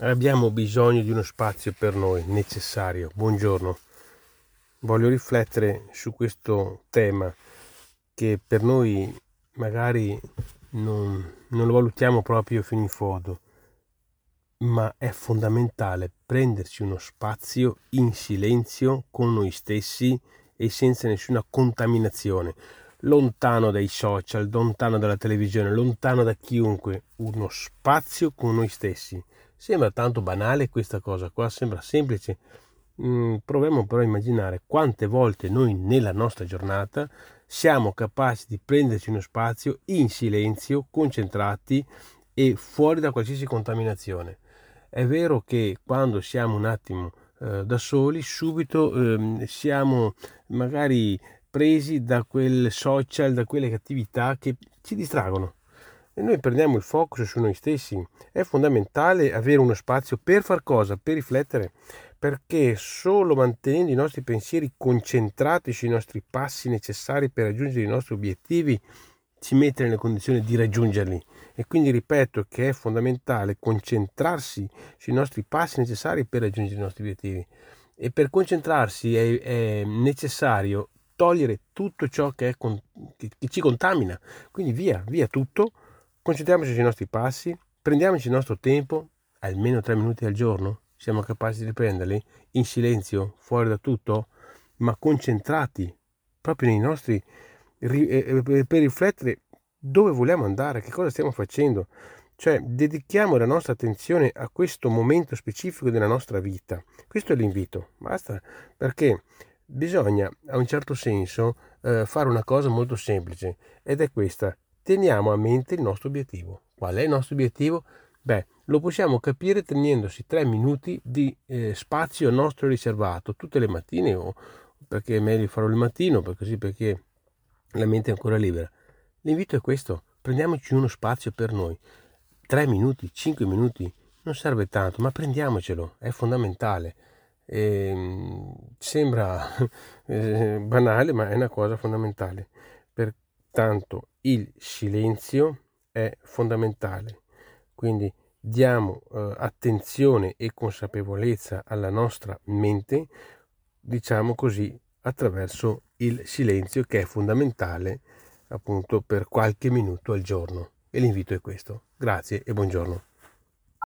Abbiamo bisogno di uno spazio per noi, necessario. Buongiorno. Voglio riflettere su questo tema che per noi magari non, non lo valutiamo proprio fino in fondo, ma è fondamentale prenderci uno spazio in silenzio con noi stessi e senza nessuna contaminazione, lontano dai social, lontano dalla televisione, lontano da chiunque, uno spazio con noi stessi Sembra tanto banale questa cosa qua, sembra semplice. Mm, proviamo però a immaginare quante volte noi nella nostra giornata siamo capaci di prenderci uno spazio in silenzio, concentrati e fuori da qualsiasi contaminazione. È vero che quando siamo un attimo eh, da soli, subito eh, siamo magari presi da quel social, da quelle attività che ci distraggono e noi perdiamo il focus su noi stessi. È fondamentale avere uno spazio per far cosa? Per riflettere, perché solo mantenendo i nostri pensieri concentrati sui nostri passi necessari per raggiungere i nostri obiettivi ci mette nelle condizioni di raggiungerli. E quindi ripeto che è fondamentale concentrarsi sui nostri passi necessari per raggiungere i nostri obiettivi. E per concentrarsi è, è necessario togliere tutto ciò che, è, che, che ci contamina. Quindi via, via tutto Concentriamoci sui nostri passi, prendiamoci il nostro tempo, almeno tre minuti al giorno, siamo capaci di prenderli in silenzio, fuori da tutto, ma concentrati proprio nei nostri eh, eh, per riflettere dove vogliamo andare, che cosa stiamo facendo. Cioè, dedichiamo la nostra attenzione a questo momento specifico della nostra vita. Questo è l'invito, basta, perché bisogna, a un certo senso, eh, fare una cosa molto semplice ed è questa, teniamo a mente il nostro obiettivo. Qual è il nostro obiettivo? Beh, lo possiamo capire tenendosi tre minuti di eh, spazio nostro riservato tutte le mattine o perché è meglio farlo il mattino, così perché la mente è ancora libera. L'invito è questo, prendiamoci uno spazio per noi. Tre minuti, cinque minuti, non serve tanto, ma prendiamocelo, è fondamentale. E, ehm, sembra eh, banale, ma è una cosa fondamentale. Pertanto il silenzio è fondamentale, quindi diamo eh, attenzione e consapevolezza alla nostra mente, diciamo così, attraverso il silenzio che è fondamentale appunto per qualche minuto al giorno. E l'invito è questo. Grazie e buongiorno.